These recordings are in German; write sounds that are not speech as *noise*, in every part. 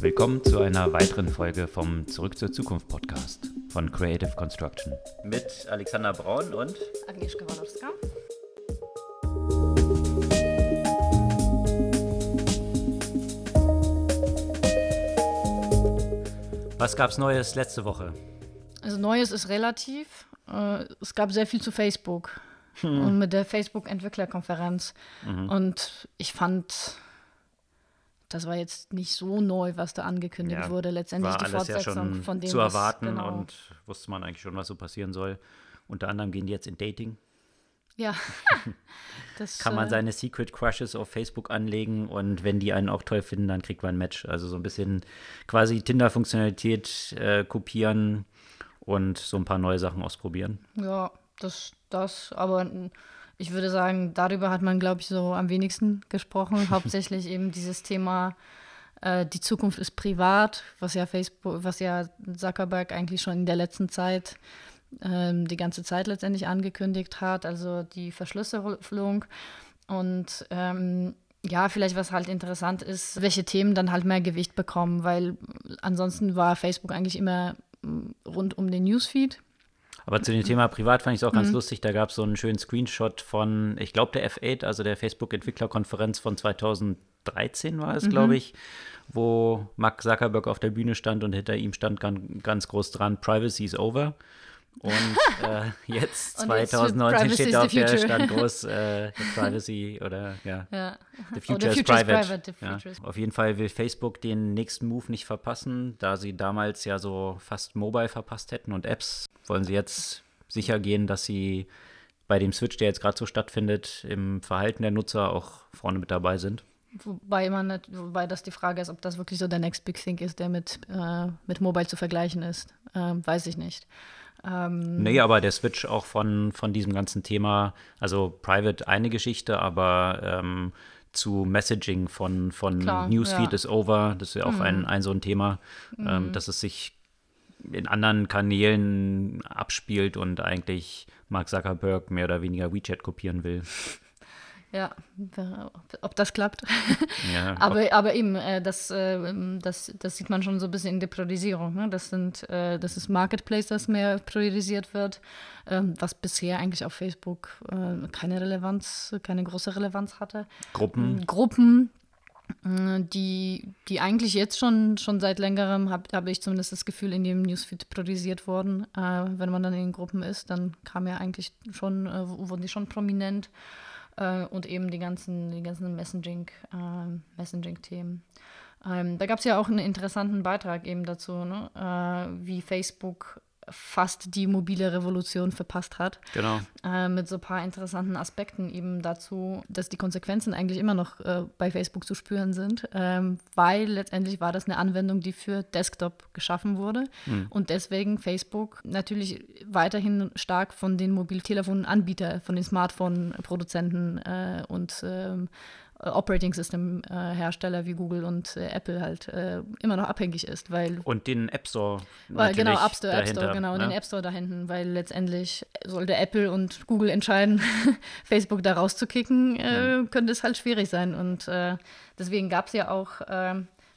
Willkommen zu einer weiteren Folge vom Zurück zur Zukunft Podcast von Creative Construction. Mit Alexander Braun und Agnieszka Walorska. Was gab's Neues letzte Woche? Also Neues ist relativ. Äh, es gab sehr viel zu Facebook hm. und mit der Facebook-Entwicklerkonferenz. Mhm. Und ich fand, das war jetzt nicht so neu, was da angekündigt ja, wurde. Letztendlich war die Fortsetzung ja schon von dem. Zu erwarten was, genau. und wusste man eigentlich schon, was so passieren soll. Unter anderem gehen die jetzt in Dating. Ja. *laughs* das, Kann man äh, seine Secret Crushes auf Facebook anlegen und wenn die einen auch toll finden, dann kriegt man ein Match. Also so ein bisschen quasi Tinder-Funktionalität äh, kopieren und so ein paar neue Sachen ausprobieren. Ja, das, das, aber ich würde sagen, darüber hat man, glaube ich, so am wenigsten gesprochen. *laughs* Hauptsächlich eben dieses Thema, äh, die Zukunft ist privat, was ja Facebook, was ja Zuckerberg eigentlich schon in der letzten Zeit ähm, die ganze Zeit letztendlich angekündigt hat, also die Verschlüsselung. Und ähm, ja, vielleicht was halt interessant ist, welche Themen dann halt mehr Gewicht bekommen, weil ansonsten war Facebook eigentlich immer mm, rund um den Newsfeed. Aber zu dem Thema Privat fand ich es auch ganz mhm. lustig. Da gab es so einen schönen Screenshot von, ich glaube, der F8, also der Facebook-Entwicklerkonferenz von 2013 war es, mhm. glaube ich, wo Mark Zuckerberg auf der Bühne stand und hinter ihm stand ganz, ganz groß dran, Privacy is over. Und *laughs* äh, jetzt, 2019, steht da auf der Stand groß *laughs* äh, Privacy oder ja, ja. The Future, the future is Private. Is private. Ja. Auf jeden Fall will Facebook den nächsten Move nicht verpassen, da sie damals ja so fast Mobile verpasst hätten und Apps wollen sie jetzt sicher gehen, dass sie bei dem Switch, der jetzt gerade so stattfindet, im Verhalten der Nutzer auch vorne mit dabei sind. Wobei man nicht, wobei das die Frage ist, ob das wirklich so der Next Big Thing ist, der mit, äh, mit Mobile zu vergleichen ist. Ähm, weiß ich nicht. Ähm, nee, aber der Switch auch von, von diesem ganzen Thema, also Private eine Geschichte, aber ähm, zu Messaging von, von klar, Newsfeed ja. is over, das ist ja auch mhm. ein, ein so ein Thema, ähm, mhm. ähm, dass es sich in anderen Kanälen abspielt und eigentlich Mark Zuckerberg mehr oder weniger WeChat kopieren will. Ja, ob das klappt. Ja, *laughs* aber, aber eben, äh, das, äh, das, das sieht man schon so ein bisschen in der Priorisierung. Ne? Das, sind, äh, das ist Marketplace, das mehr priorisiert wird, ähm, was bisher eigentlich auf Facebook äh, keine Relevanz, keine große Relevanz hatte. Gruppen. Gruppen, äh, die, die eigentlich jetzt schon, schon seit längerem, habe hab ich zumindest das Gefühl, in dem Newsfeed priorisiert wurden. Äh, wenn man dann in Gruppen ist, dann kam ja eigentlich schon, wurden die schon prominent äh, und eben die ganzen, die ganzen Messaging, äh, Messaging-Themen. Ähm, da gab es ja auch einen interessanten Beitrag eben dazu, ne? äh, wie Facebook fast die mobile Revolution verpasst hat. Genau. Äh, mit so ein paar interessanten Aspekten eben dazu, dass die Konsequenzen eigentlich immer noch äh, bei Facebook zu spüren sind, ähm, weil letztendlich war das eine Anwendung, die für Desktop geschaffen wurde mhm. und deswegen Facebook natürlich weiterhin stark von den Mobiltelefonanbietern, von den Smartphone-Produzenten äh, und ähm, äh, Operating System äh, Hersteller wie Google und äh, Apple halt äh, immer noch abhängig ist, weil und den App Store weil, genau App Store, dahinter, App Store genau ne? den App Store da hinten, weil letztendlich sollte Apple und Google entscheiden, *laughs* Facebook da rauszukicken, äh, mhm. könnte es halt schwierig sein und äh, deswegen gab es ja auch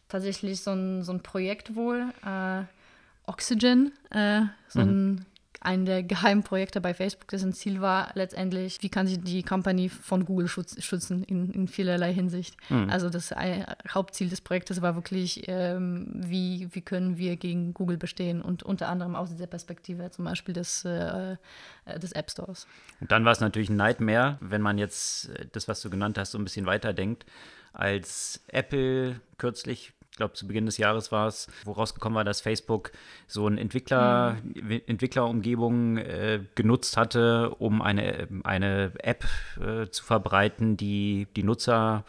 tatsächlich so ein, so ein Projekt wohl Oxygen, so mhm. ein ein der geheimen Projekte bei Facebook, dessen Ziel war letztendlich, wie kann sich die Company von Google schützen in, in vielerlei Hinsicht. Mhm. Also das Hauptziel des Projektes war wirklich, ähm, wie, wie können wir gegen Google bestehen und unter anderem aus dieser Perspektive zum Beispiel des, äh, des App Stores. Und dann war es natürlich ein Nightmare, wenn man jetzt das, was du genannt hast, so ein bisschen weiterdenkt, als Apple kürzlich ich glaube zu Beginn des Jahres war es, wo rausgekommen war, dass Facebook so eine Entwickler, mhm. Entwicklerumgebung äh, genutzt hatte, um eine, eine App äh, zu verbreiten, die die Nutzer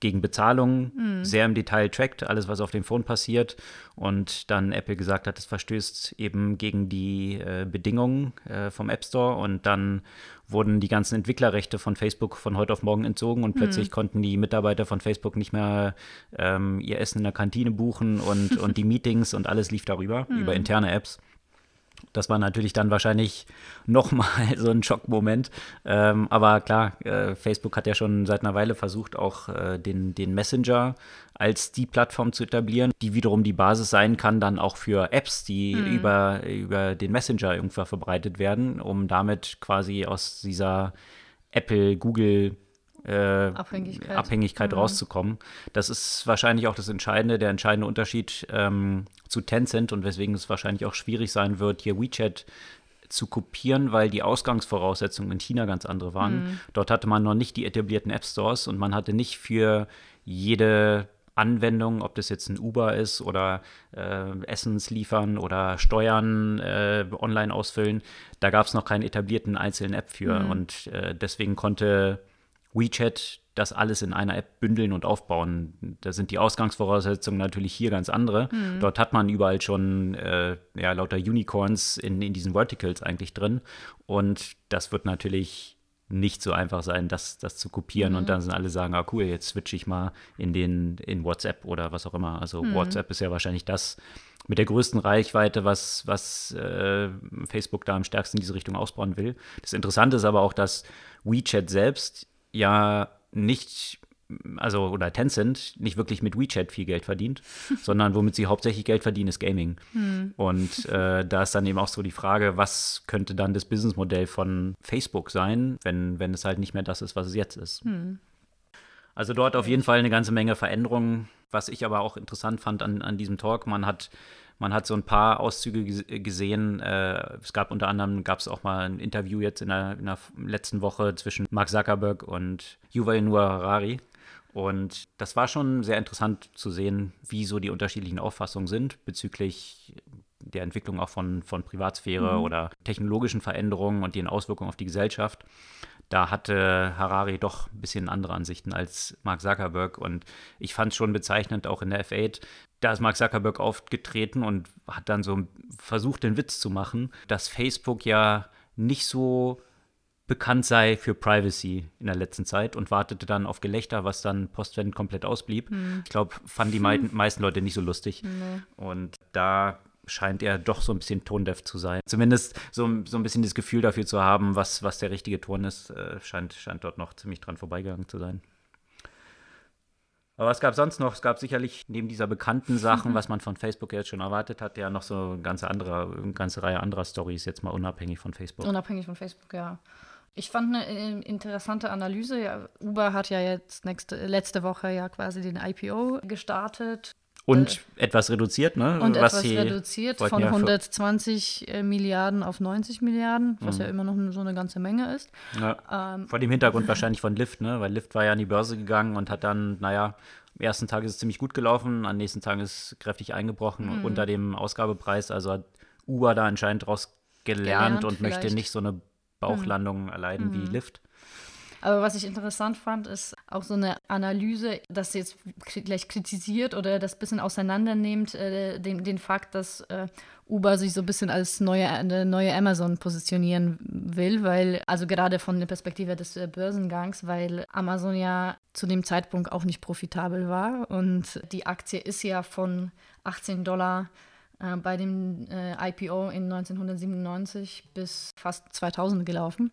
gegen Bezahlung mhm. sehr im Detail trackt, alles, was auf dem Phone passiert. Und dann Apple gesagt hat, es verstößt eben gegen die äh, Bedingungen äh, vom App Store. Und dann wurden die ganzen Entwicklerrechte von Facebook von heute auf morgen entzogen und mhm. plötzlich konnten die Mitarbeiter von Facebook nicht mehr ähm, ihr Essen in der Kantine buchen und, und die *laughs* Meetings und alles lief darüber, mhm. über interne Apps. Das war natürlich dann wahrscheinlich nochmal *laughs* so ein Schockmoment. Ähm, aber klar, äh, Facebook hat ja schon seit einer Weile versucht, auch äh, den, den Messenger als die Plattform zu etablieren, die wiederum die Basis sein kann, dann auch für Apps, die mhm. über, über den Messenger irgendwann verbreitet werden, um damit quasi aus dieser Apple, Google, äh, Abhängigkeit, Abhängigkeit mhm. rauszukommen. Das ist wahrscheinlich auch das Entscheidende, der entscheidende Unterschied ähm, zu Tencent und weswegen es wahrscheinlich auch schwierig sein wird, hier WeChat zu kopieren, weil die Ausgangsvoraussetzungen in China ganz andere waren. Mhm. Dort hatte man noch nicht die etablierten App Stores und man hatte nicht für jede Anwendung, ob das jetzt ein Uber ist oder äh, Essens liefern oder Steuern äh, online ausfüllen, da gab es noch keinen etablierten einzelnen App für. Mhm. Und äh, deswegen konnte WeChat das alles in einer App bündeln und aufbauen. Da sind die Ausgangsvoraussetzungen natürlich hier ganz andere. Mhm. Dort hat man überall schon äh, ja, lauter Unicorns in, in diesen Verticals eigentlich drin. Und das wird natürlich nicht so einfach sein, das, das zu kopieren mhm. und dann sind alle sagen, ah cool, jetzt switche ich mal in den in WhatsApp oder was auch immer. Also mhm. WhatsApp ist ja wahrscheinlich das mit der größten Reichweite, was, was äh, Facebook da am stärksten in diese Richtung ausbauen will. Das Interessante ist aber auch, dass WeChat selbst ja nicht, also oder Tencent nicht wirklich mit WeChat viel Geld verdient, *laughs* sondern womit sie hauptsächlich Geld verdienen, ist Gaming. Hm. Und äh, da ist dann eben auch so die Frage, was könnte dann das Businessmodell von Facebook sein, wenn, wenn es halt nicht mehr das ist, was es jetzt ist. Hm. Also dort auf jeden Fall eine ganze Menge Veränderungen. Was ich aber auch interessant fand an, an diesem Talk, man hat man hat so ein paar Auszüge gesehen. Äh, es gab unter anderem, gab es auch mal ein Interview jetzt in der, in der letzten Woche zwischen Mark Zuckerberg und Yuval Noah Harari. Und das war schon sehr interessant zu sehen, wie so die unterschiedlichen Auffassungen sind bezüglich der Entwicklung auch von, von Privatsphäre mhm. oder technologischen Veränderungen und ihren Auswirkungen auf die Gesellschaft da hatte Harari doch ein bisschen andere Ansichten als Mark Zuckerberg. Und ich fand es schon bezeichnend, auch in der F8, da ist Mark Zuckerberg aufgetreten und hat dann so versucht, den Witz zu machen, dass Facebook ja nicht so bekannt sei für Privacy in der letzten Zeit und wartete dann auf Gelächter, was dann postwendend komplett ausblieb. Hm. Ich glaube, fanden die hm. meisten Leute nicht so lustig. Nee. Und da scheint er doch so ein bisschen tondeaf zu sein. Zumindest so, so ein bisschen das Gefühl dafür zu haben, was, was der richtige Ton ist, äh, scheint, scheint dort noch ziemlich dran vorbeigegangen zu sein. Aber was gab sonst noch? Es gab sicherlich neben dieser bekannten Sachen, *laughs* was man von Facebook jetzt schon erwartet hat, ja noch so eine ganze, andere, eine ganze Reihe anderer Stories, jetzt mal unabhängig von Facebook. Unabhängig von Facebook, ja. Ich fand eine äh, interessante Analyse. Ja, Uber hat ja jetzt nächste, letzte Woche ja quasi den IPO gestartet. Und äh, etwas reduziert, ne? Und was etwas reduziert von ja 120 äh, Milliarden auf 90 Milliarden, was mhm. ja immer noch so eine ganze Menge ist. Ja. Ähm, Vor dem Hintergrund wahrscheinlich von Lyft, ne? Weil Lyft war ja an die Börse gegangen und hat dann, naja, am ersten Tag ist es ziemlich gut gelaufen, am nächsten Tag ist es kräftig eingebrochen mhm. unter dem Ausgabepreis. Also hat Uber da anscheinend draus gelernt, gelernt und vielleicht. möchte nicht so eine Bauchlandung mhm. erleiden wie mhm. Lyft. Aber was ich interessant fand, ist auch so eine Analyse, dass sie jetzt gleich kritisiert oder das bisschen auseinandernehmt, äh, den, den Fakt, dass äh, Uber sich so ein bisschen als neue, eine neue Amazon positionieren will, weil, also gerade von der Perspektive des äh, Börsengangs, weil Amazon ja zu dem Zeitpunkt auch nicht profitabel war und die Aktie ist ja von 18 Dollar äh, bei dem äh, IPO in 1997 bis fast 2000 gelaufen.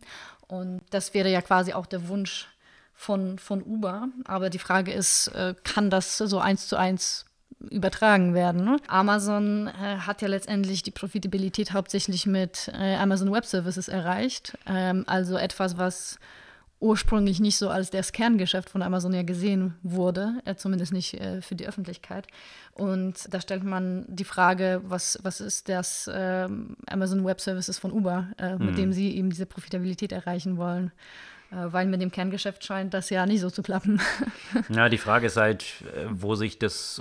Und das wäre ja quasi auch der Wunsch von, von Uber. Aber die Frage ist, äh, kann das so eins zu eins übertragen werden. Ne? Amazon äh, hat ja letztendlich die Profitabilität hauptsächlich mit äh, Amazon Web Services erreicht. Ähm, also etwas, was ursprünglich nicht so als das Kerngeschäft von Amazon ja gesehen wurde, äh, zumindest nicht äh, für die Öffentlichkeit. Und da stellt man die Frage, was, was ist das äh, Amazon Web Services von Uber, äh, mit hm. dem sie eben diese Profitabilität erreichen wollen. Äh, weil mit dem Kerngeschäft scheint das ja nicht so zu klappen. *laughs* ja, die Frage ist halt, äh, wo sich das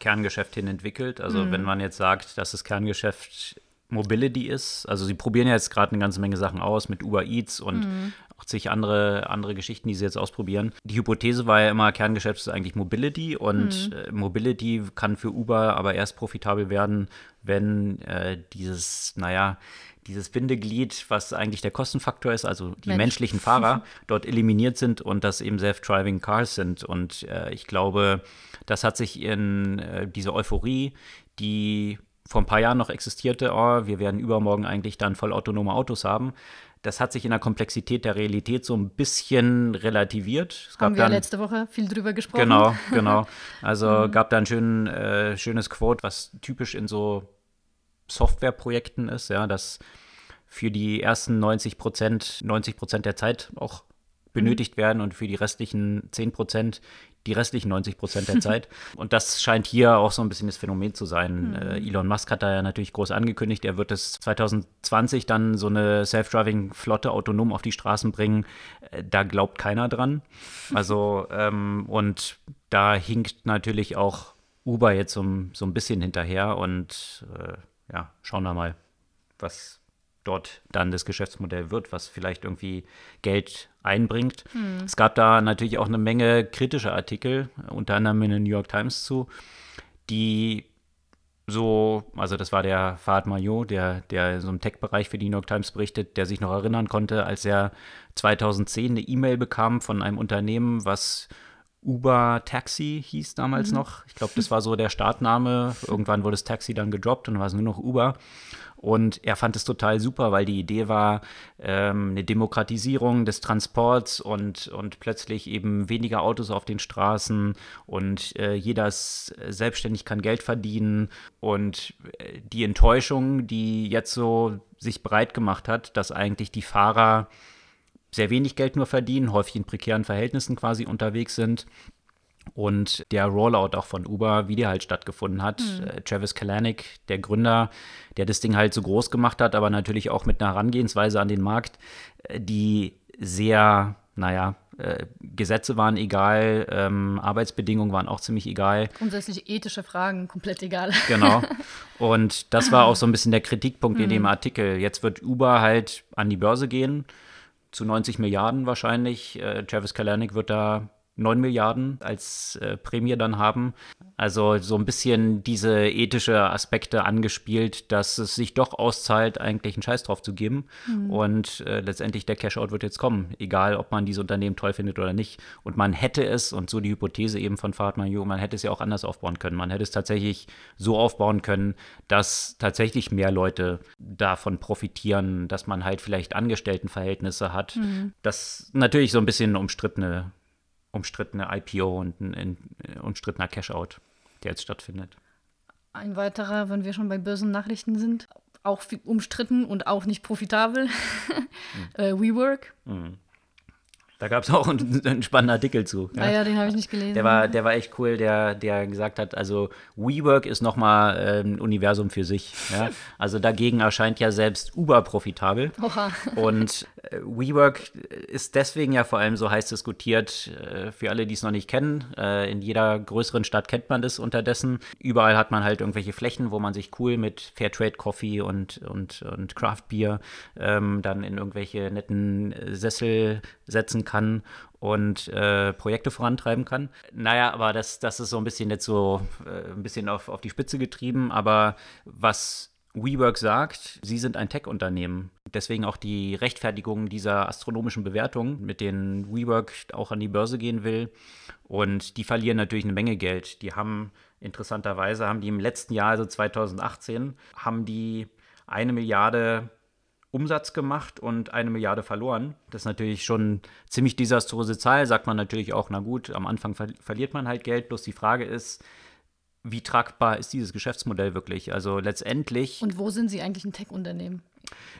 Kerngeschäft hin entwickelt. Also, mhm. wenn man jetzt sagt, dass das Kerngeschäft Mobility ist. Also sie probieren ja jetzt gerade eine ganze Menge Sachen aus mit Uber Eats und mhm zig andere, andere Geschichten, die sie jetzt ausprobieren. Die Hypothese war ja immer, Kerngeschäft ist eigentlich Mobility und mhm. äh, Mobility kann für Uber aber erst profitabel werden, wenn äh, dieses, naja, dieses Bindeglied, was eigentlich der Kostenfaktor ist, also die Mensch. menschlichen Fahrer, *laughs* dort eliminiert sind und das eben self-driving Cars sind. Und äh, ich glaube, das hat sich in äh, diese Euphorie, die vor ein paar Jahren noch existierte, oh, wir werden übermorgen eigentlich dann vollautonome Autos haben, das hat sich in der Komplexität der Realität so ein bisschen relativiert. Es Haben wir dann, letzte Woche viel drüber gesprochen. Genau, *laughs* genau. Also mhm. gab da ein schön, äh, schönes Quote, was typisch in so Softwareprojekten ist, ja, dass für die ersten 90 Prozent, 90 Prozent der Zeit auch benötigt mhm. werden und für die restlichen 10 Prozent die restlichen 90 Prozent der *laughs* Zeit. Und das scheint hier auch so ein bisschen das Phänomen zu sein. Mhm. Äh, Elon Musk hat da ja natürlich groß angekündigt, er wird es 2020 dann so eine Self-Driving-Flotte autonom auf die Straßen bringen. Äh, da glaubt keiner dran. Also, *laughs* ähm, und da hinkt natürlich auch Uber jetzt so, so ein bisschen hinterher und äh, ja, schauen wir mal, was, dort dann das Geschäftsmodell wird, was vielleicht irgendwie Geld einbringt. Hm. Es gab da natürlich auch eine Menge kritischer Artikel, unter anderem in der New York Times zu, die so, also das war der Fahad Mayo, der, der so im Tech-Bereich für die New York Times berichtet, der sich noch erinnern konnte, als er 2010 eine E-Mail bekam von einem Unternehmen, was Uber Taxi hieß damals mhm. noch. Ich glaube, das war so der Startname. Irgendwann wurde das Taxi dann gedroppt und war es nur noch Uber. Und er fand es total super, weil die Idee war, ähm, eine Demokratisierung des Transports und, und plötzlich eben weniger Autos auf den Straßen und äh, jeder ist selbstständig kann Geld verdienen. Und äh, die Enttäuschung, die jetzt so sich breit gemacht hat, dass eigentlich die Fahrer sehr wenig Geld nur verdienen, häufig in prekären Verhältnissen quasi unterwegs sind und der Rollout auch von Uber, wie der halt stattgefunden hat. Mhm. Travis Kalanick, der Gründer, der das Ding halt so groß gemacht hat, aber natürlich auch mit einer Herangehensweise an den Markt, äh, die sehr, naja, äh, Gesetze waren egal, ähm, Arbeitsbedingungen waren auch ziemlich egal. Grundsätzlich ethische Fragen komplett egal. *laughs* Genau. Und das war auch so ein bisschen der Kritikpunkt in dem mhm. Artikel. Jetzt wird Uber halt an die Börse gehen, zu 90 Milliarden wahrscheinlich. Äh, Travis Kalanick wird da 9 Milliarden als äh, Prämie dann haben. Also so ein bisschen diese ethische Aspekte angespielt, dass es sich doch auszahlt, eigentlich einen Scheiß drauf zu geben. Mhm. Und äh, letztendlich der Cashout wird jetzt kommen, egal ob man diese Unternehmen toll findet oder nicht. Und man hätte es, und so die Hypothese eben von Fahad Mayo, man hätte es ja auch anders aufbauen können. Man hätte es tatsächlich so aufbauen können, dass tatsächlich mehr Leute davon profitieren, dass man halt vielleicht Angestelltenverhältnisse hat. Mhm. Das natürlich so ein bisschen umstrittene umstrittene IPO und ein, ein umstrittener Cashout, der jetzt stattfindet. Ein weiterer, wenn wir schon bei Börsennachrichten sind, auch umstritten und auch nicht profitabel, *laughs* mhm. äh, WeWork. Mhm. Da gab es auch einen, *laughs* einen, spannenden Artikel zu. Ja, ah ja den habe ich nicht gelesen. Der war, der war echt cool, der, der gesagt hat, also WeWork ist nochmal äh, ein Universum für sich. Ja? *laughs* Also dagegen erscheint ja selbst Uber profitabel. Oha. Und äh, WeWork ist deswegen ja vor allem so heiß diskutiert, äh, für alle, die es noch nicht kennen. Äh, in jeder größeren Stadt kennt man das unterdessen. Überall hat man halt irgendwelche Flächen, wo man sich cool mit Fairtrade Coffee und, und, und Craft Beer ähm, dann in irgendwelche netten Sessel setzen kann kann und äh, Projekte vorantreiben kann. Naja, aber das, das ist so ein bisschen jetzt so äh, ein bisschen auf, auf die Spitze getrieben. Aber was WeWork sagt, sie sind ein Tech-Unternehmen. Deswegen auch die Rechtfertigung dieser astronomischen Bewertung, mit denen WeWork auch an die Börse gehen will. Und die verlieren natürlich eine Menge Geld. Die haben interessanterweise, haben die im letzten Jahr, also 2018, haben die eine Milliarde Umsatz gemacht und eine Milliarde verloren. Das ist natürlich schon ziemlich desaströse Zahl. Sagt man natürlich auch, na gut, am Anfang ver verliert man halt Geld. Bloß die Frage ist, wie tragbar ist dieses Geschäftsmodell wirklich? Also letztendlich. Und wo sind Sie eigentlich ein Tech-Unternehmen?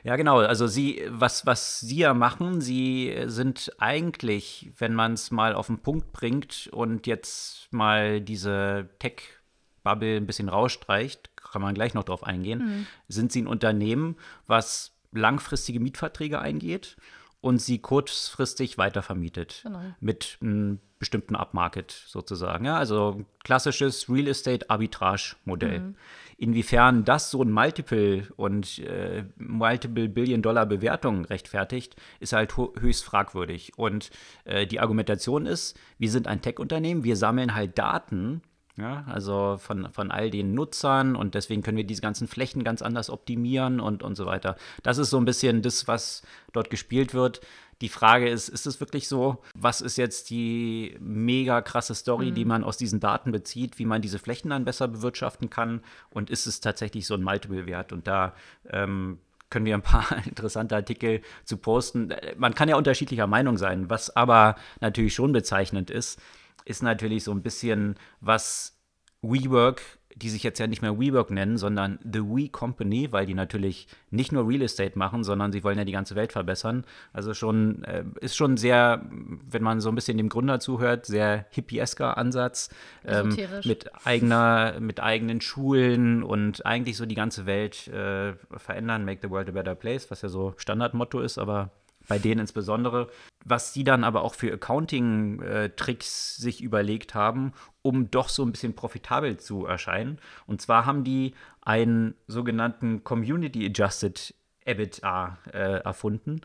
Ja, genau. Also Sie, was, was Sie ja machen, Sie sind eigentlich, wenn man es mal auf den Punkt bringt und jetzt mal diese Tech-Bubble ein bisschen rausstreicht, kann man gleich noch drauf eingehen, mhm. sind Sie ein Unternehmen, was langfristige Mietverträge eingeht und sie kurzfristig weitervermietet genau. mit einem bestimmten Upmarket sozusagen. Ja, also klassisches Real Estate Arbitrage Modell. Mhm. Inwiefern das so ein Multiple und äh, Multiple Billion Dollar Bewertung rechtfertigt, ist halt höchst fragwürdig. Und äh, die Argumentation ist, wir sind ein Tech-Unternehmen, wir sammeln halt Daten Ja, also von, von all den Nutzern und deswegen können wir diese ganzen Flächen ganz anders optimieren und, und so weiter. Das ist so ein bisschen das, was dort gespielt wird. Die Frage ist, ist es wirklich so? Was ist jetzt die mega krasse Story, mhm. die man aus diesen Daten bezieht, wie man diese Flächen dann besser bewirtschaften kann? Und ist es tatsächlich so ein Multiple-Wert? Und da ähm, können wir ein paar *laughs* interessante Artikel zu posten. Man kann ja unterschiedlicher Meinung sein, was aber natürlich schon bezeichnend ist, ist natürlich so ein bisschen, was WeWork die sich jetzt ja nicht mehr WeWork nennen, sondern The We Company, weil die natürlich nicht nur Real Estate machen, sondern sie wollen ja die ganze Welt verbessern. Also schon, äh, ist schon sehr, wenn man so ein bisschen dem Gründer zuhört, sehr hippiesker Ansatz ähm, mit eigener, mit eigenen Schulen und eigentlich so die ganze Welt äh, verändern, make the world a better place, was ja so Standardmotto ist, aber bei denen insbesondere, was sie dann aber auch für Accounting-Tricks sich überlegt haben, um doch so ein bisschen profitabel zu erscheinen. Und zwar haben die einen sogenannten Community Adjusted EBITDA äh, erfunden,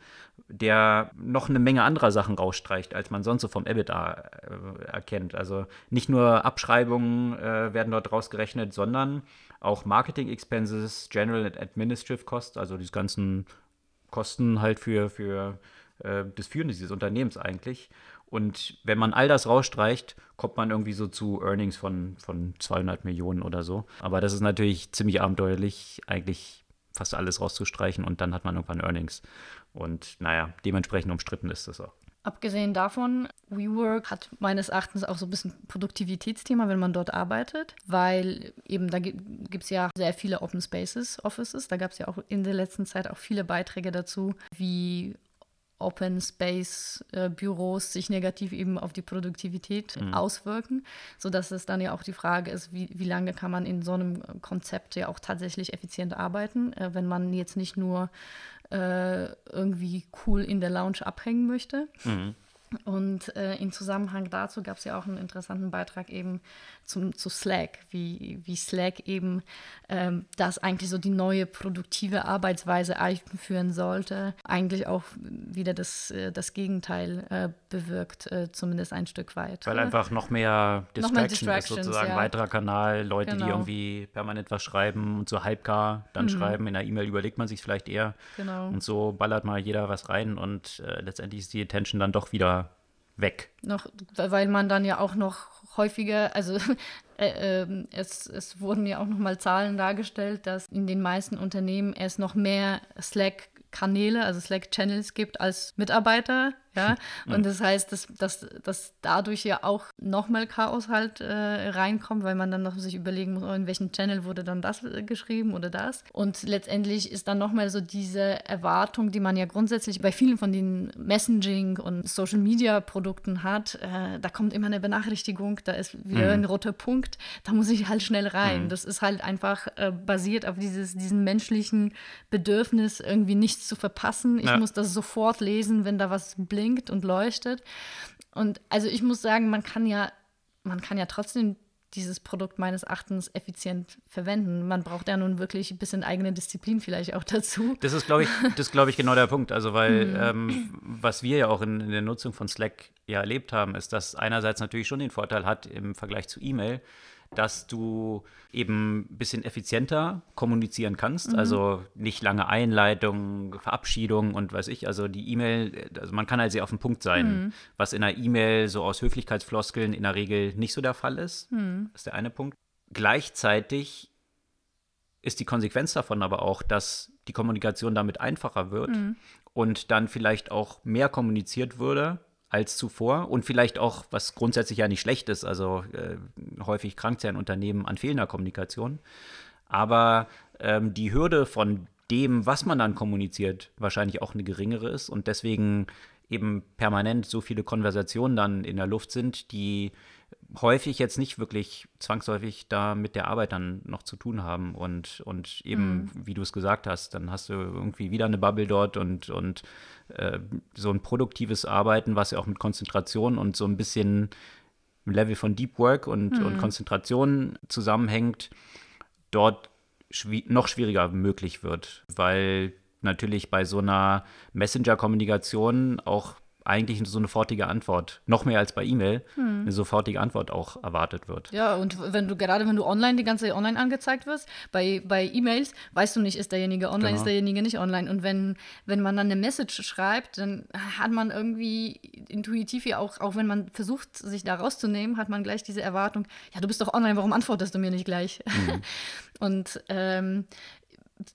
der noch eine Menge anderer Sachen rausstreicht, als man sonst so vom EBITDA äh, erkennt. Also nicht nur Abschreibungen äh, werden dort rausgerechnet, sondern auch Marketing Expenses, General and Administrative Costs, also die ganzen Kosten halt für, für äh, das Führen dieses Unternehmens eigentlich. Und wenn man all das rausstreicht, kommt man irgendwie so zu Earnings von, von 200 Millionen oder so. Aber das ist natürlich ziemlich abenteuerlich, eigentlich fast alles rauszustreichen und dann hat man irgendwann Earnings. Und naja, dementsprechend umstritten ist das auch. Abgesehen davon, WeWork hat meines Erachtens auch so ein bisschen Produktivitätsthema, wenn man dort arbeitet, weil eben da gibt es ja sehr viele Open Spaces Offices. Da gab es ja auch in der letzten Zeit auch viele Beiträge dazu, wie Open Space äh, Büros sich negativ eben auf die Produktivität mhm. auswirken, sodass es dann ja auch die Frage ist, wie, wie lange kann man in so einem Konzept ja auch tatsächlich effizient arbeiten, äh, wenn man jetzt nicht nur äh, irgendwie cool in der Lounge abhängen möchte. Mhm. Und äh, im Zusammenhang dazu gab es ja auch einen interessanten Beitrag eben zum, zu Slack, wie, wie Slack eben ähm, das eigentlich so die neue produktive Arbeitsweise einführen sollte, eigentlich auch wieder das, äh, das Gegenteil äh, bewirkt, äh, zumindest ein Stück weit. Weil einfach noch mehr Distraction noch mehr ist, sozusagen ja. weiterer Kanal, Leute, genau. die irgendwie permanent was schreiben und so halbgar dann mhm. schreiben. In der E-Mail überlegt man sich vielleicht eher. Genau. Und so ballert mal jeder was rein und äh, letztendlich ist die Attention dann doch wieder weg. Noch, weil man dann ja auch noch häufiger, also *laughs* äh, äh, es, es wurden ja auch noch mal Zahlen dargestellt, dass in den meisten Unternehmen es noch mehr Slack-Kanäle, also Slack-Channels gibt als Mitarbeiter ja? Und das heißt, dass, dass, dass dadurch ja auch nochmal Chaos halt äh, reinkommt, weil man dann noch sich überlegen muss, oh, in welchem Channel wurde dann das äh, geschrieben oder das. Und letztendlich ist dann nochmal so diese Erwartung, die man ja grundsätzlich bei vielen von den Messaging- und Social-Media-Produkten hat, äh, da kommt immer eine Benachrichtigung, da ist wieder mhm. ein roter Punkt, da muss ich halt schnell rein. Mhm. Das ist halt einfach äh, basiert auf dieses, diesem menschlichen Bedürfnis, irgendwie nichts zu verpassen. Ich ja. muss das sofort lesen, wenn da was blinkt blinkt und leuchtet. Und also ich muss sagen, man kann ja, man kann ja trotzdem dieses Produkt meines Erachtens effizient verwenden. Man braucht ja nun wirklich ein bisschen eigene Disziplin vielleicht auch dazu. Das ist, glaube ich, das glaube ich genau der Punkt. Also weil mhm. ähm, was wir ja auch in, in, der Nutzung von Slack ja erlebt haben, ist, dass einerseits natürlich schon den Vorteil hat im Vergleich zu E-Mail, dass du eben ein bisschen effizienter kommunizieren kannst. Mhm. Also nicht lange Einleitungen, Verabschiedungen und weiß ich. Also die E-Mail, also man kann halt sehr auf den Punkt sein, mhm. was in einer E-Mail so aus Höflichkeitsfloskeln in der Regel nicht so der Fall ist. Mhm. Das ist der eine Punkt. Gleichzeitig ist die Konsequenz davon aber auch, dass die Kommunikation damit einfacher wird mhm. und dann vielleicht auch mehr kommuniziert würde als zuvor und vielleicht auch, was grundsätzlich ja nicht schlecht ist, also äh, häufig krankt ja ein Unternehmen an fehlender Kommunikation. Aber ähm, die Hürde von dem, was man dann kommuniziert, wahrscheinlich auch eine geringere ist und deswegen eben permanent so viele Konversationen dann in der Luft sind, die häufig jetzt nicht wirklich zwangsläufig da mit der Arbeit dann noch zu tun haben und, und eben, mhm. wie du es gesagt hast, dann hast du irgendwie wieder eine Bubble dort und, und äh, so ein produktives Arbeiten, was ja auch mit Konzentration und so ein bisschen Level von Deep Work und, mhm. und Konzentration zusammenhängt, dort schwi noch schwieriger möglich wird, weil natürlich bei so einer Messenger-Kommunikation auch eigentlich so eine sofortige Antwort, noch mehr als bei E-Mail, hm. eine sofortige Antwort auch erwartet wird. Ja, und wenn du gerade wenn du online die ganze Zeit online angezeigt wirst, bei, bei E-Mails weißt du nicht, ist derjenige online, genau. ist derjenige nicht online. Und wenn, wenn man dann eine Message schreibt, dann hat man irgendwie intuitiv ja auch, auch wenn man versucht, sich da rauszunehmen, hat man gleich diese Erwartung, ja, du bist doch online, warum antwortest du mir nicht gleich? Mhm. *laughs* und ähm,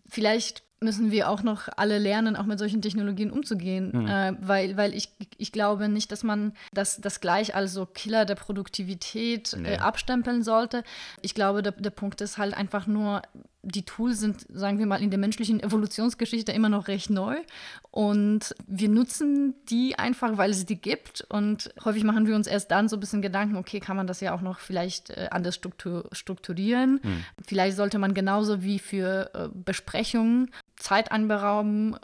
vielleicht müssen wir auch noch alle lernen, auch mit solchen Technologien umzugehen. Mhm. Äh, weil, weil ich, ich glaube nicht, dass man das, das gleich als so Killer der Produktivität nee. äh, abstempeln sollte. Ich glaube, der, der Punkt ist halt einfach nur, die Tools sind, sagen wir mal, in der menschlichen Evolutionsgeschichte immer noch recht neu. Und wir nutzen die einfach, weil es die gibt. Und häufig machen wir uns erst dann so ein bisschen Gedanken, okay, kann man das ja auch noch vielleicht äh, anders struktur strukturieren. Hm. Vielleicht sollte man genauso wie für äh, Besprechungen Zeit anberauben,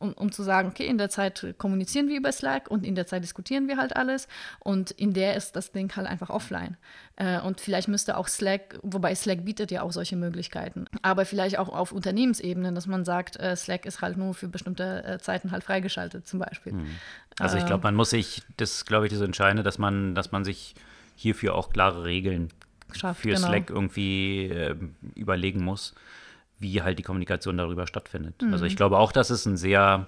um, um zu sagen, okay, in der Zeit kommunizieren wir über Slack und in der Zeit diskutieren wir halt alles und in der ist das Ding halt einfach offline. Äh, und vielleicht müsste auch Slack, wobei Slack bietet ja auch solche Möglichkeiten, aber vielleicht auch auf Unternehmensebene, dass man sagt, äh, Slack ist halt nur für bestimmte äh, Zeiten halt freigeschaltet zum Beispiel. Hm. Also ich glaube, man muss sich, das glaube ich, das Entscheidende, dass man, dass man sich hierfür auch klare Regeln Schafft, für genau. Slack irgendwie äh, überlegen muss wie halt die Kommunikation darüber stattfindet. Mhm. Also ich glaube auch, dass es ein sehr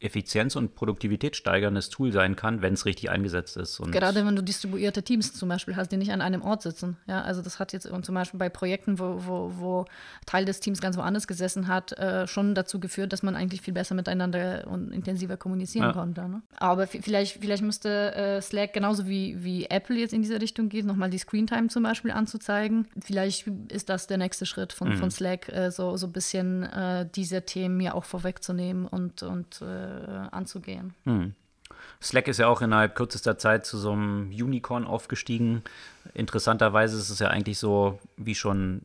Effizienz- und Produktivität steigerndes Tool sein kann, wenn es richtig eingesetzt ist. Und Gerade wenn du distribuierte Teams zum Beispiel hast, die nicht an einem Ort sitzen. Ja, also das hat jetzt und zum Beispiel bei Projekten, wo, wo, wo Teil des Teams ganz woanders gesessen hat, äh, schon dazu geführt, dass man eigentlich viel besser miteinander und intensiver kommunizieren ja. konnte. Ne? Aber vielleicht, vielleicht müsste äh, Slack genauso wie, wie Apple jetzt in diese Richtung geht, nochmal die Screentime zum Beispiel anzuzeigen. Vielleicht ist das der nächste Schritt von, mhm. von Slack, äh, so, so ein bisschen äh, diese Themen ja auch vorwegzunehmen und, und äh, anzugehen. Hm. Slack ist ja auch innerhalb kürzester Zeit zu so einem Unicorn aufgestiegen. Interessanterweise ist es ja eigentlich so, wie schon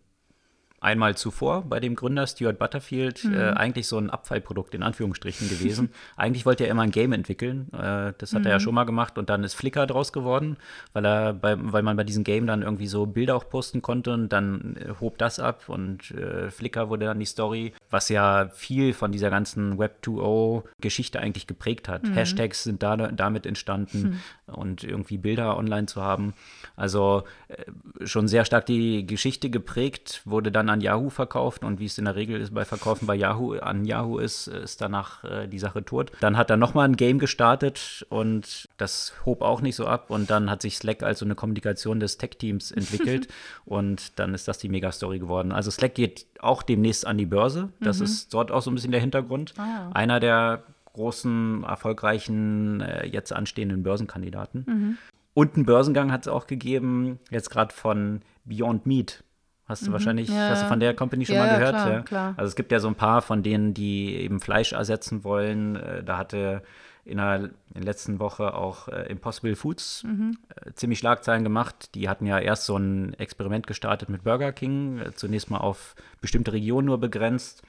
einmal zuvor bei dem Gründer Stuart Butterfield mhm. äh, eigentlich so ein Abfallprodukt in Anführungsstrichen gewesen. *laughs* eigentlich wollte er immer ein Game entwickeln. Äh, das hat mhm. er ja mhm. schon mal gemacht und dann ist Flickr draus geworden, weil er bei, weil man bei diesem Game dann irgendwie so Bilder auch posten konnte und dann äh, hob das ab und äh, Flickr wurde dann die Story, was ja viel von dieser ganzen Web 2.0 Geschichte eigentlich geprägt hat. Mhm. Hashtags sind da, damit entstanden hm. Und irgendwie Bilder online zu haben. Also äh, schon sehr stark die Geschichte geprägt, wurde dann an Yahoo verkauft und wie es in der Regel ist bei Verkaufen bei Yahoo an Yahoo ist, ist danach äh, die Sache tot. Dann hat er nochmal ein Game gestartet und das hob auch nicht so ab und dann hat sich Slack als so eine Kommunikation des Tech-Teams entwickelt *laughs* und dann ist das die Megastory geworden. Also Slack geht auch demnächst an die Börse. Das mhm. ist dort auch so ein bisschen der Hintergrund. Ah, ja. Einer der großen, erfolgreichen, äh, jetzt anstehenden Börsenkandidaten. Mhm. Und einen Börsengang hat es auch gegeben, jetzt gerade von Beyond Meat. Hast du mhm. wahrscheinlich, ja. hast du von der Company schon ja, mal gehört? Klar, ja, klar. Also es gibt ja so ein paar von denen, die eben Fleisch ersetzen wollen. Äh, da hatte in der, letzten Woche auch äh, Impossible Foods mhm. äh, ziemlich Schlagzeilen gemacht. Die hatten ja erst so ein Experiment gestartet mit Burger King, äh, zunächst mal auf bestimmte Regionen nur begrenzt,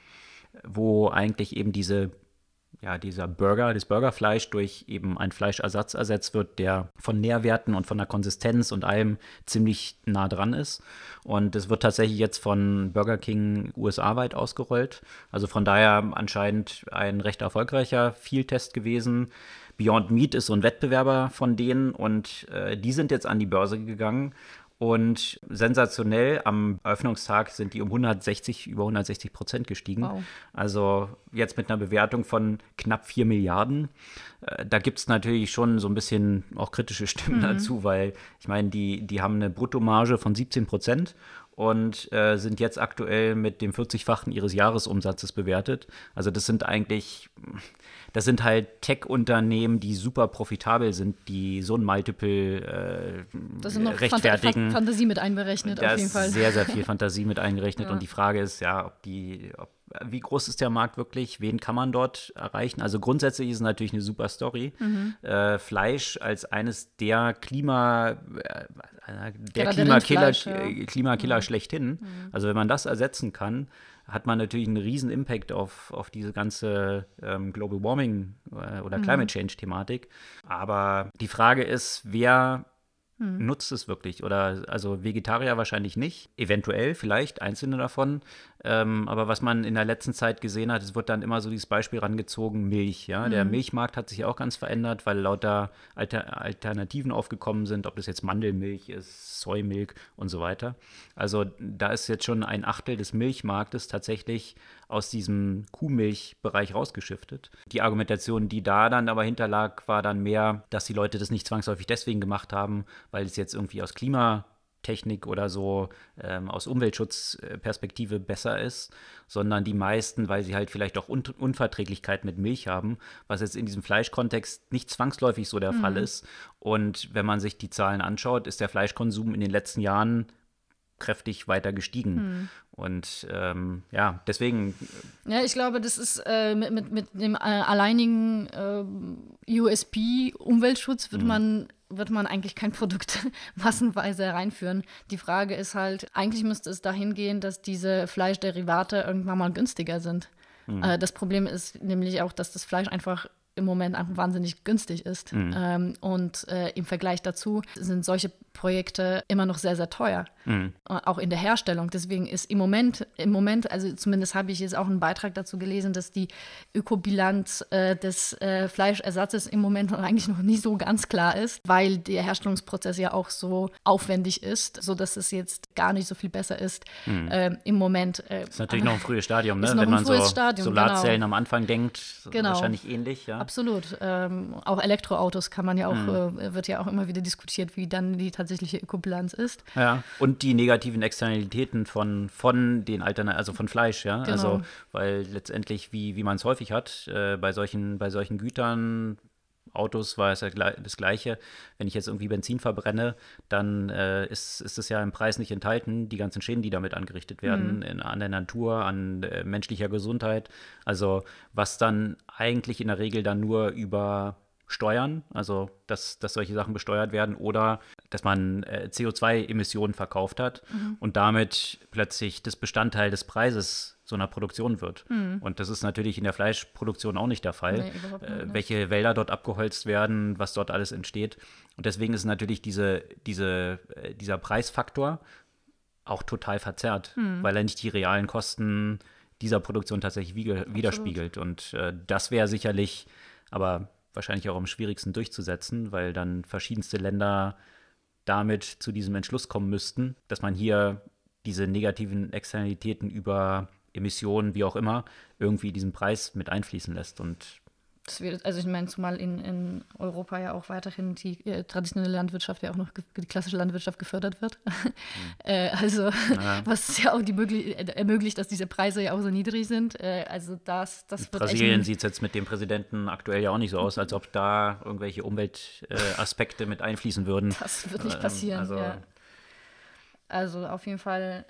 wo eigentlich eben diese ja, dieser Burger, das Burgerfleisch durch eben ein Fleischersatz ersetzt wird, der von Nährwerten und von der Konsistenz und allem ziemlich nah dran ist. Und es wird tatsächlich jetzt von Burger King USA-weit ausgerollt. Also von daher anscheinend ein recht erfolgreicher Field-Test gewesen. Beyond Meat ist so ein Wettbewerber von denen und äh, die sind jetzt an die Börse gegangen und sensationell, am Eröffnungstag sind die um 160, über 160 Prozent gestiegen. Wow. Also jetzt mit einer Bewertung von knapp 4 Milliarden. Äh, da gibt es natürlich schon so ein bisschen auch kritische Stimmen mhm. dazu, weil ich meine, die, die haben eine Bruttomarge von 17 Prozent und äh, sind jetzt aktuell mit dem 40-fachen ihres Jahresumsatzes bewertet. Also das sind eigentlich, das sind halt Tech-Unternehmen, die super profitabel sind, die so ein Multiple äh, das sind noch rechtfertigen. Fantasie mit einberechnet, da auf jeden Fall. Sehr, sehr viel Fantasie mit eingerechnet. *laughs* ja. Und die Frage ist ja, ob die, ob wie groß ist der Markt wirklich? Wen kann man dort erreichen? Also grundsätzlich ist es natürlich eine super Story. Mhm. Äh, Fleisch als eines der Klima, äh, der Klimakiller, ja. Klimakiller mhm. schlechthin. Mhm. Also wenn man das ersetzen kann, hat man natürlich einen riesen Impact auf, auf diese ganze ähm, Global Warming äh, oder mhm. Climate Change Thematik. Aber die Frage ist, wer hm. nutzt es wirklich. Oder also Vegetarier wahrscheinlich nicht. Eventuell, vielleicht, einzelne davon. Ähm, aber was man in der letzten Zeit gesehen hat, es wird dann immer so dieses Beispiel rangezogen, Milch. Ja? Mhm. Der Milchmarkt hat sich auch ganz verändert, weil lauter Alter Alternativen aufgekommen sind, ob das jetzt Mandelmilch ist, Soymilch und so weiter. Also da ist jetzt schon ein Achtel des Milchmarktes tatsächlich aus diesem Kuhmilchbereich rausgeschiftet. Die Argumentation, die da dann aber hinterlag, war dann mehr, dass die Leute das nicht zwangsläufig deswegen gemacht haben, weil es jetzt irgendwie aus Klimatechnik oder so ähm, aus Umweltschutzperspektive besser ist, sondern die meisten, weil sie halt vielleicht auch Un Unverträglichkeit mit Milch haben, was jetzt in diesem Fleischkontext nicht zwangsläufig so der mhm. Fall ist. Und wenn man sich die Zahlen anschaut, ist der Fleischkonsum in den letzten Jahren kräftig weiter gestiegen. Hm. Und ähm, ja, deswegen. Ja, ich glaube, das ist äh, mit, mit, mit dem äh, alleinigen äh, USP Umweltschutz wird hm. man wird man eigentlich kein Produkt *laughs* massenweise reinführen. Die Frage ist halt, eigentlich müsste es dahin gehen, dass diese Fleischderivate irgendwann mal günstiger sind. Hm. das Problem ist nämlich auch, dass das Fleisch einfach im Moment einfach wahnsinnig günstig ist. Mhm. Ähm, und äh, im Vergleich dazu sind solche Projekte immer noch sehr, sehr teuer, mhm. auch in der Herstellung. Deswegen ist im Moment, im Moment, also zumindest habe ich jetzt auch einen Beitrag dazu gelesen, dass die Ökobilanz äh, des äh, Fleischersatzes im Moment *laughs* eigentlich noch nicht so ganz klar ist, weil der Herstellungsprozess ja auch so aufwendig ist, sodass es jetzt gar nicht so viel besser ist mhm. Ähm, im Moment. Äh, das ist natürlich noch ein frühes Stadium, ne? wenn man so Stadium, Solarzellen genau. am Anfang denkt, genau. wahrscheinlich ähnlich. Ja? Absolut. Ähm, auch Elektroautos kann man ja auch, mhm. äh, wird ja auch immer wieder diskutiert, wie dann die tatsächliche Ökobilanz ist. Ja, und die negativen Externalitäten von, von den Altern also von Fleisch, ja. Genau. Also, weil letztendlich, wie, wie man es häufig hat, äh, bei solchen, bei solchen Gütern, Autos war es ja das Gleiche. Wenn ich jetzt irgendwie Benzin verbrenne, dann äh, ist, ist es ja im Preis nicht enthalten, die ganzen Schäden, die damit angerichtet werden, mhm. in, an der Natur, an äh, menschlicher Gesundheit. Also was dann eigentlich in der Regel dann nur über Steuern, also dass, dass solche Sachen besteuert werden oder dass man äh, CO2-Emissionen verkauft hat mhm. und damit plötzlich das Bestandteil des Preises so einer Produktion wird. Mhm. Und das ist natürlich in der Fleischproduktion auch nicht der Fall, nee, äh, welche Wälder dort abgeholzt werden, was dort alles entsteht. Und deswegen ist natürlich diese, diese, äh, dieser Preisfaktor auch total verzerrt, mhm. weil er nicht die realen Kosten dieser Produktion tatsächlich widerspiegelt. Und äh, das wäre sicherlich, aber wahrscheinlich auch am schwierigsten durchzusetzen, weil dann verschiedenste Länder damit zu diesem Entschluss kommen müssten, dass man hier diese negativen Externalitäten über Emissionen, wie auch immer, irgendwie diesen Preis mit einfließen lässt. Und das wird, also ich meine, zumal in, in Europa ja auch weiterhin die äh, traditionelle Landwirtschaft ja auch noch die klassische Landwirtschaft gefördert wird. Mhm. *laughs* äh, also ja. *laughs* was ja auch die möglich, äh, ermöglicht, dass diese Preise ja auch so niedrig sind. Äh, also das, das wird Brasilien sieht es jetzt mit dem Präsidenten aktuell ja auch nicht so aus, als ob da irgendwelche Umweltaspekte mit einfließen würden. Das wird nicht ähm, passieren. Also, ja. also auf jeden Fall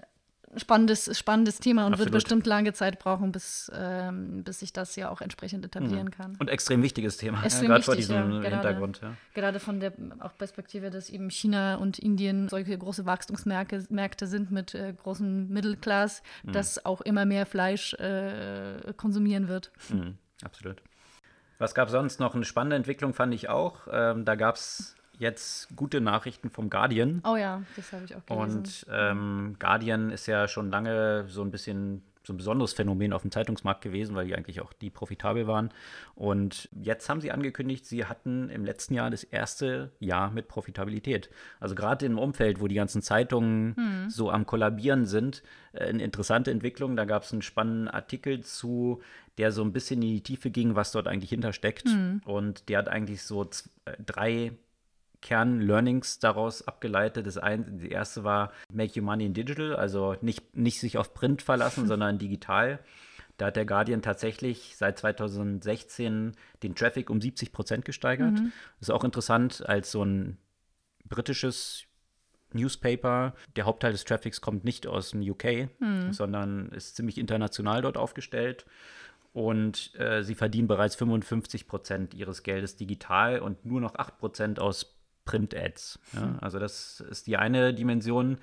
spannendes, spannendes Thema und Absolut. wird bestimmt lange Zeit brauchen, bis, ähm, bis sich das ja auch entsprechend etablieren mhm. kann. Und extrem wichtiges Thema, extrem ja, gerade vor diesem ja, gerade, Hintergrund. Ja. Gerade von der auch Perspektive, dass eben China und Indien solche große Wachstumsmärkte Märkte sind mit äh, großen Mittelklass, mhm. dass auch immer mehr Fleisch äh, konsumieren wird. Mhm. Absolut. Was gab sonst noch? Eine spannende Entwicklung fand ich auch. Ähm, da gab es jetzt gute Nachrichten vom Guardian. Oh ja, das habe ich auch gelesen. Und ähm, Guardian ist ja schon lange so ein bisschen so ein besonderes Phänomen auf dem Zeitungsmarkt gewesen, weil die eigentlich auch die profitabel waren. Und jetzt haben sie angekündigt, sie hatten im letzten Jahr das erste Jahr mit Profitabilität. Also gerade im Umfeld, wo die ganzen Zeitungen hm. so am Kollabieren sind, äh, eine interessante Entwicklung. Da gab es einen spannenden Artikel zu, der so ein bisschen in die Tiefe ging, was dort eigentlich hintersteckt. Hm. Und der hat eigentlich so äh, drei Kern-Learnings daraus abgeleitet. Das ein, die erste war Make Your Money in Digital, also nicht, nicht sich auf Print verlassen, *laughs* sondern digital. Da hat der Guardian tatsächlich seit 2016 den Traffic um 70 Prozent gesteigert. Mhm. Das ist auch interessant, als so ein britisches Newspaper. Der Hauptteil des Traffics kommt nicht aus dem UK, mhm. sondern ist ziemlich international dort aufgestellt. Und äh, sie verdienen bereits 55 Prozent ihres Geldes digital und nur noch 8 Prozent aus Print-Ads. Ja? Also das ist die eine Dimension.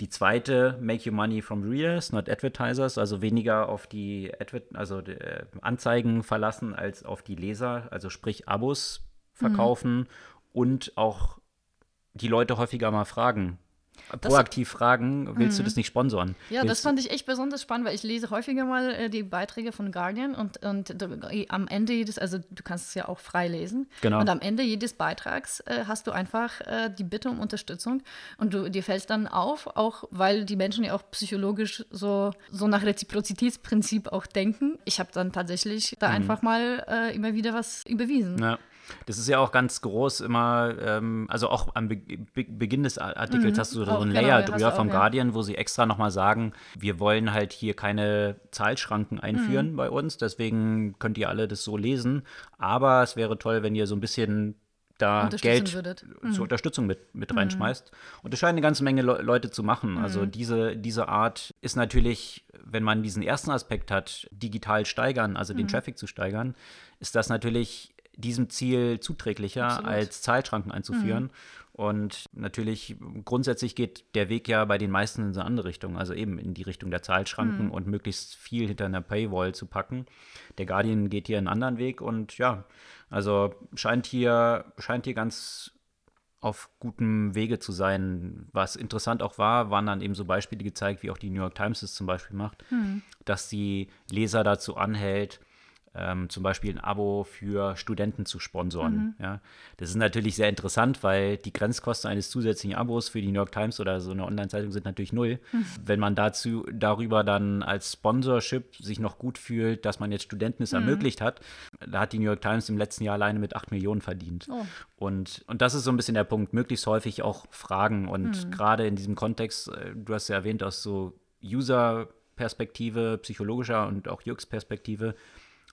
Die zweite, make your money from readers, not advertisers, also weniger auf die, Adver also die äh, Anzeigen verlassen als auf die Leser, also sprich Abos verkaufen mhm. und auch die Leute häufiger mal fragen, proaktiv fragen, willst du mhm. das nicht sponsoren? Ja, willst das fand ich echt besonders spannend, weil ich lese häufiger mal äh, die Beiträge von Guardian und, und äh, am Ende jedes, also du kannst es ja auch frei lesen. Genau. Und am Ende jedes Beitrags äh, hast du einfach äh, die Bitte um Unterstützung und du, dir fällt dann auf, auch weil die Menschen ja auch psychologisch so, so nach Reziprozitätsprinzip auch denken. Ich habe dann tatsächlich da mhm. einfach mal äh, immer wieder was überwiesen. Ja. Das ist ja auch ganz groß immer, ähm, also auch am Be Be Beginn des Artikels mhm. hast du so einen Layer genau, drüber vom auch, Guardian, ja. wo sie extra nochmal sagen, wir wollen halt hier keine Zahlschranken einführen mhm. bei uns, deswegen könnt ihr alle das so lesen. Aber es wäre toll, wenn ihr so ein bisschen da Geld mhm. zur Unterstützung mit, mit mhm. reinschmeißt. Und das scheinen eine ganze Menge Le Leute zu machen. Also mhm. diese, diese Art ist natürlich, wenn man diesen ersten Aspekt hat, digital steigern, also den mhm. Traffic zu steigern, ist das natürlich diesem Ziel zuträglicher, Absolut. als Zahlschranken einzuführen. Mhm. Und natürlich, grundsätzlich geht der Weg ja bei den meisten in eine andere Richtung, also eben in die Richtung der Zahlschranken mhm. und möglichst viel hinter einer Paywall zu packen. Der Guardian geht hier einen anderen Weg und ja, also scheint hier, scheint hier ganz auf gutem Wege zu sein. Was interessant auch war, waren dann eben so Beispiele gezeigt, wie auch die New York Times es zum Beispiel macht, mhm. dass sie Leser dazu anhält, ähm, zum Beispiel ein Abo für Studenten zu sponsoren. Mhm. Ja. Das ist natürlich sehr interessant, weil die Grenzkosten eines zusätzlichen Abos für die New York Times oder so eine Online-Zeitung sind natürlich null. Mhm. Wenn man dazu darüber dann als Sponsorship sich noch gut fühlt, dass man jetzt Studenten es mhm. ermöglicht hat, da hat die New York Times im letzten Jahr alleine mit 8 Millionen verdient. Oh. Und, und das ist so ein bisschen der Punkt, möglichst häufig auch Fragen und mhm. gerade in diesem Kontext, äh, du hast ja erwähnt, aus so User-Perspektive, psychologischer und auch UX-Perspektive,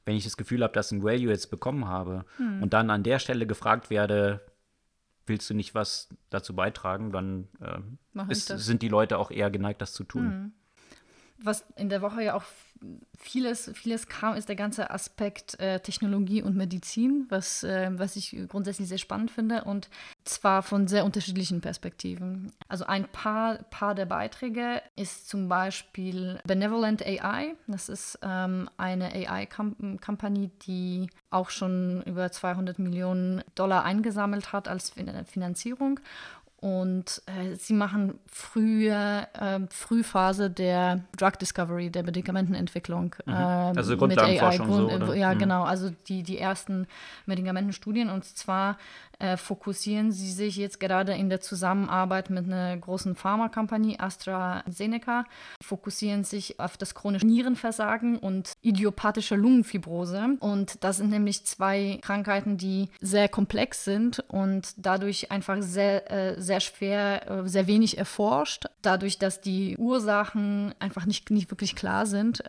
wenn ich das Gefühl habe, dass ein Value jetzt bekommen habe hm. und dann an der Stelle gefragt werde, willst du nicht was dazu beitragen, dann äh, ist, sind die Leute auch eher geneigt, das zu tun. Hm was in der Woche ja auch vieles, vieles kam, ist der ganze Aspekt äh, Technologie und Medizin, was, äh, was ich grundsätzlich sehr spannend finde und zwar von sehr unterschiedlichen Perspektiven. Also ein paar, paar der Beiträge ist zum Beispiel Benevolent AI. Das ist ähm, eine AI-Kampagne, die auch schon über 200 Millionen Dollar eingesammelt hat als Finanzierung und äh, sie machen frühe, äh, Frühphase der Drug Discovery, der Medikamentenentwicklung. Mhm. Äh, also Grundlagenforschung Grund, so? Ja, mhm. genau. Also die, die ersten Medikamentenstudien. Und zwar äh, fokussieren sie sich jetzt gerade in der Zusammenarbeit mit einer großen Pharmakompanie, AstraZeneca, fokussieren sich auf das chronische Nierenversagen und idiopathische Lungenfibrose. Und das sind nämlich zwei Krankheiten, die sehr komplex sind und dadurch einfach sehr, äh, sehr schwer, äh, sehr wenig erforscht. Dadurch, dass die Ursachen einfach nicht, nicht wirklich klar sind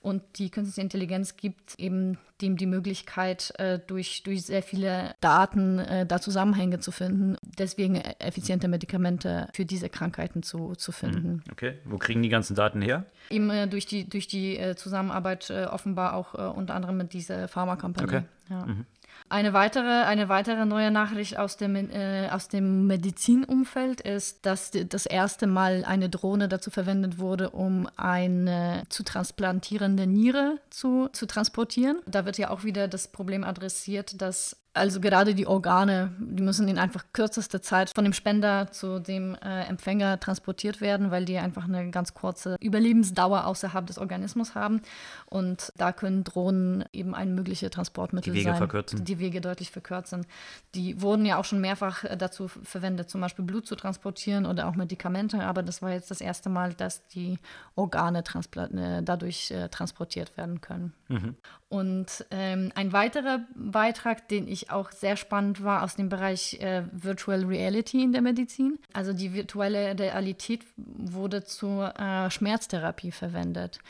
und die künstliche Intelligenz gibt eben dem die Möglichkeit, durch, durch sehr viele Daten äh, da Zusammenhänge zu finden, deswegen effiziente Medikamente für diese Krankheiten zu, zu finden. Hm, okay, wo kriegen die ganzen Daten her? Eben äh, durch die, durch die äh, Zusammenarbeit äh, offenbar auch äh, unter anderem mit dieser Pharmakompanie. Okay. Ja. Mhm. Eine weitere, eine weitere neue Nachricht aus dem, äh, aus dem Medizinumfeld ist, dass das erste Mal eine Drohne dazu verwendet wurde, um eine zu transplantierende Niere zu, zu transportieren. Da wird ja auch wieder das Problem adressiert, dass also gerade die Organe, die müssen in einfach kürzester Zeit von dem Spender zu dem äh, Empfänger transportiert werden, weil die einfach eine ganz kurze Überlebensdauer außerhalb des Organismus haben. Und da können Drohnen eben ein mögliches Transportmittel die Wege sein, verkürzen. die Wege deutlich verkürzen. Die wurden ja auch schon mehrfach äh, dazu verwendet, zum Beispiel Blut zu transportieren oder auch Medikamente. Aber das war jetzt das erste Mal, dass die Organe äh, dadurch äh, transportiert werden können. Mhm. Und ähm, ein weiterer Beitrag, den ich auch sehr spannend war aus dem Bereich äh, Virtual Reality in der Medizin. Also die virtuelle Realität wurde zur äh, Schmerztherapie verwendet.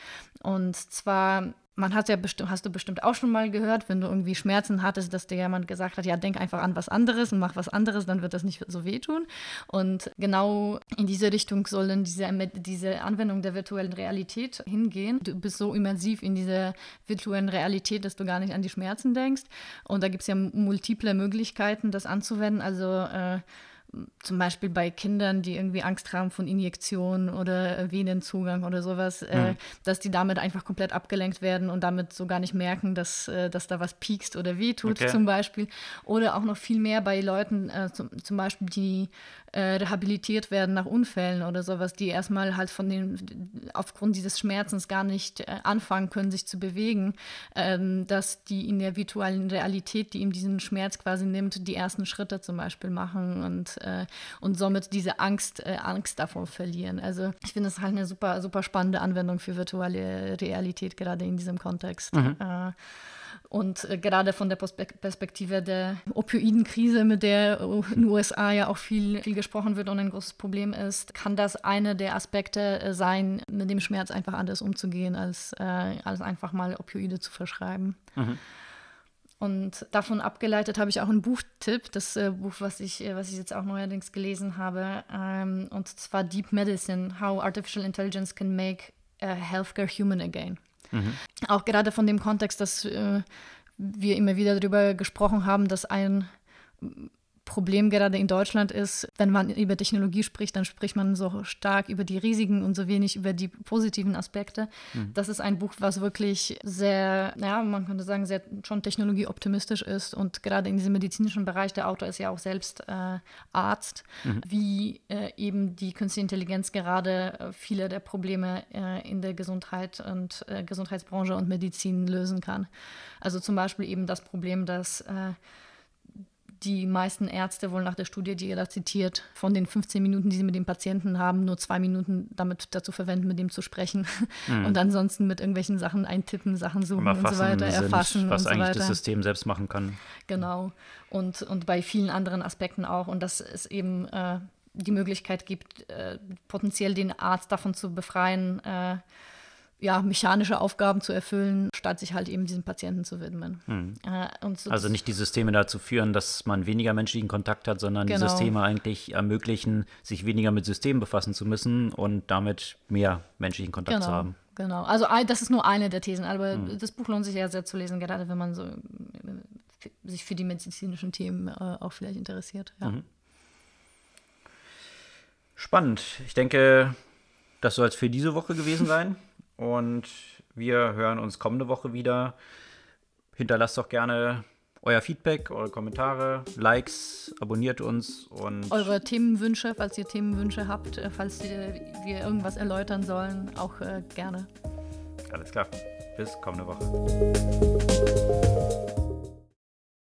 Und zwar man hat ja bestimmt, hast du bestimmt auch schon mal gehört, wenn du irgendwie Schmerzen hattest, dass dir jemand gesagt hat, ja, denk einfach an was anderes und mach was anderes, dann wird das nicht so wehtun. Und genau in diese Richtung soll dann diese, diese Anwendung der virtuellen Realität hingehen. Du bist so immersiv in dieser virtuellen Realität, dass du gar nicht an die Schmerzen denkst. Und da gibt es ja multiple Möglichkeiten, das anzuwenden. Also äh, zum Beispiel bei Kindern, die irgendwie Angst haben von Injektionen oder Venenzugang oder sowas, äh, mhm. äh, dass die damit einfach komplett abgelenkt werden und damit so gar nicht merken, dass, äh, dass da was piekst oder wehtut okay. zum Beispiel. Oder auch noch viel mehr bei Leuten, äh, zum, zum Beispiel, die rehabilitiert werden nach Unfällen oder sowas, die erstmal halt von den, aufgrund dieses Schmerzens gar nicht äh, anfangen können, sich zu bewegen, ähm, dass die in der virtuellen Realität, die ihm diesen Schmerz quasi nimmt, die ersten Schritte zum Beispiel machen und, äh, und somit diese Angst, äh, Angst davor verlieren. Also ich finde es halt eine super, super spannende Anwendung für virtuelle Realität, gerade in diesem Kontext. Mhm. Äh, und äh, gerade von der Perspektive der Opioidenkrise, mit der in den USA ja auch viel, viel gesprochen wird und ein großes Problem ist, kann das eine der Aspekte äh, sein, mit dem Schmerz einfach anders umzugehen, als, äh, als einfach mal Opioide zu verschreiben. Mhm. Und davon abgeleitet habe ich auch einen Buchtipp, das äh, Buch, was ich, äh, was ich jetzt auch neuerdings gelesen habe, ähm, und zwar Deep Medicine, How Artificial Intelligence Can Make uh, Healthcare Human Again. Mhm. Auch gerade von dem Kontext, dass äh, wir immer wieder darüber gesprochen haben, dass ein Problem gerade in Deutschland ist, wenn man über Technologie spricht, dann spricht man so stark über die Risiken und so wenig über die positiven Aspekte. Mhm. Das ist ein Buch, was wirklich sehr, ja, man könnte sagen, sehr schon technologieoptimistisch ist und gerade in diesem medizinischen Bereich, der Autor ist ja auch selbst äh, Arzt, mhm. wie äh, eben die künstliche Intelligenz gerade äh, viele der Probleme äh, in der Gesundheit und äh, Gesundheitsbranche und Medizin lösen kann. Also zum Beispiel eben das Problem, dass die meisten Ärzte wohl nach der Studie, die ihr da zitiert, von den 15 Minuten, die sie mit dem Patienten haben, nur zwei Minuten damit dazu verwenden, mit dem zu sprechen mhm. und ansonsten mit irgendwelchen Sachen eintippen, Sachen suchen und so weiter, sind, erfassen was und so eigentlich weiter. das System selbst machen kann. Genau. Und, und bei vielen anderen Aspekten auch. Und dass es eben äh, die Möglichkeit gibt, äh, potenziell den Arzt davon zu befreien, äh, ja, mechanische Aufgaben zu erfüllen, statt sich halt eben diesen Patienten zu widmen. Hm. Äh, so also nicht die Systeme dazu führen, dass man weniger menschlichen Kontakt hat, sondern genau. die Systeme eigentlich ermöglichen, sich weniger mit Systemen befassen zu müssen und damit mehr menschlichen Kontakt genau. zu haben. Genau, also das ist nur eine der Thesen, aber hm. das Buch lohnt sich ja sehr zu lesen, gerade wenn man so sich für die medizinischen Themen äh, auch vielleicht interessiert. Ja. Mhm. Spannend. Ich denke, das soll es für diese Woche gewesen sein. Und wir hören uns kommende Woche wieder. Hinterlasst doch gerne euer Feedback, eure Kommentare, Likes, abonniert uns und. Eure Themenwünsche, falls ihr Themenwünsche habt, äh, falls wir irgendwas erläutern sollen, auch äh, gerne. Alles klar. Bis kommende Woche.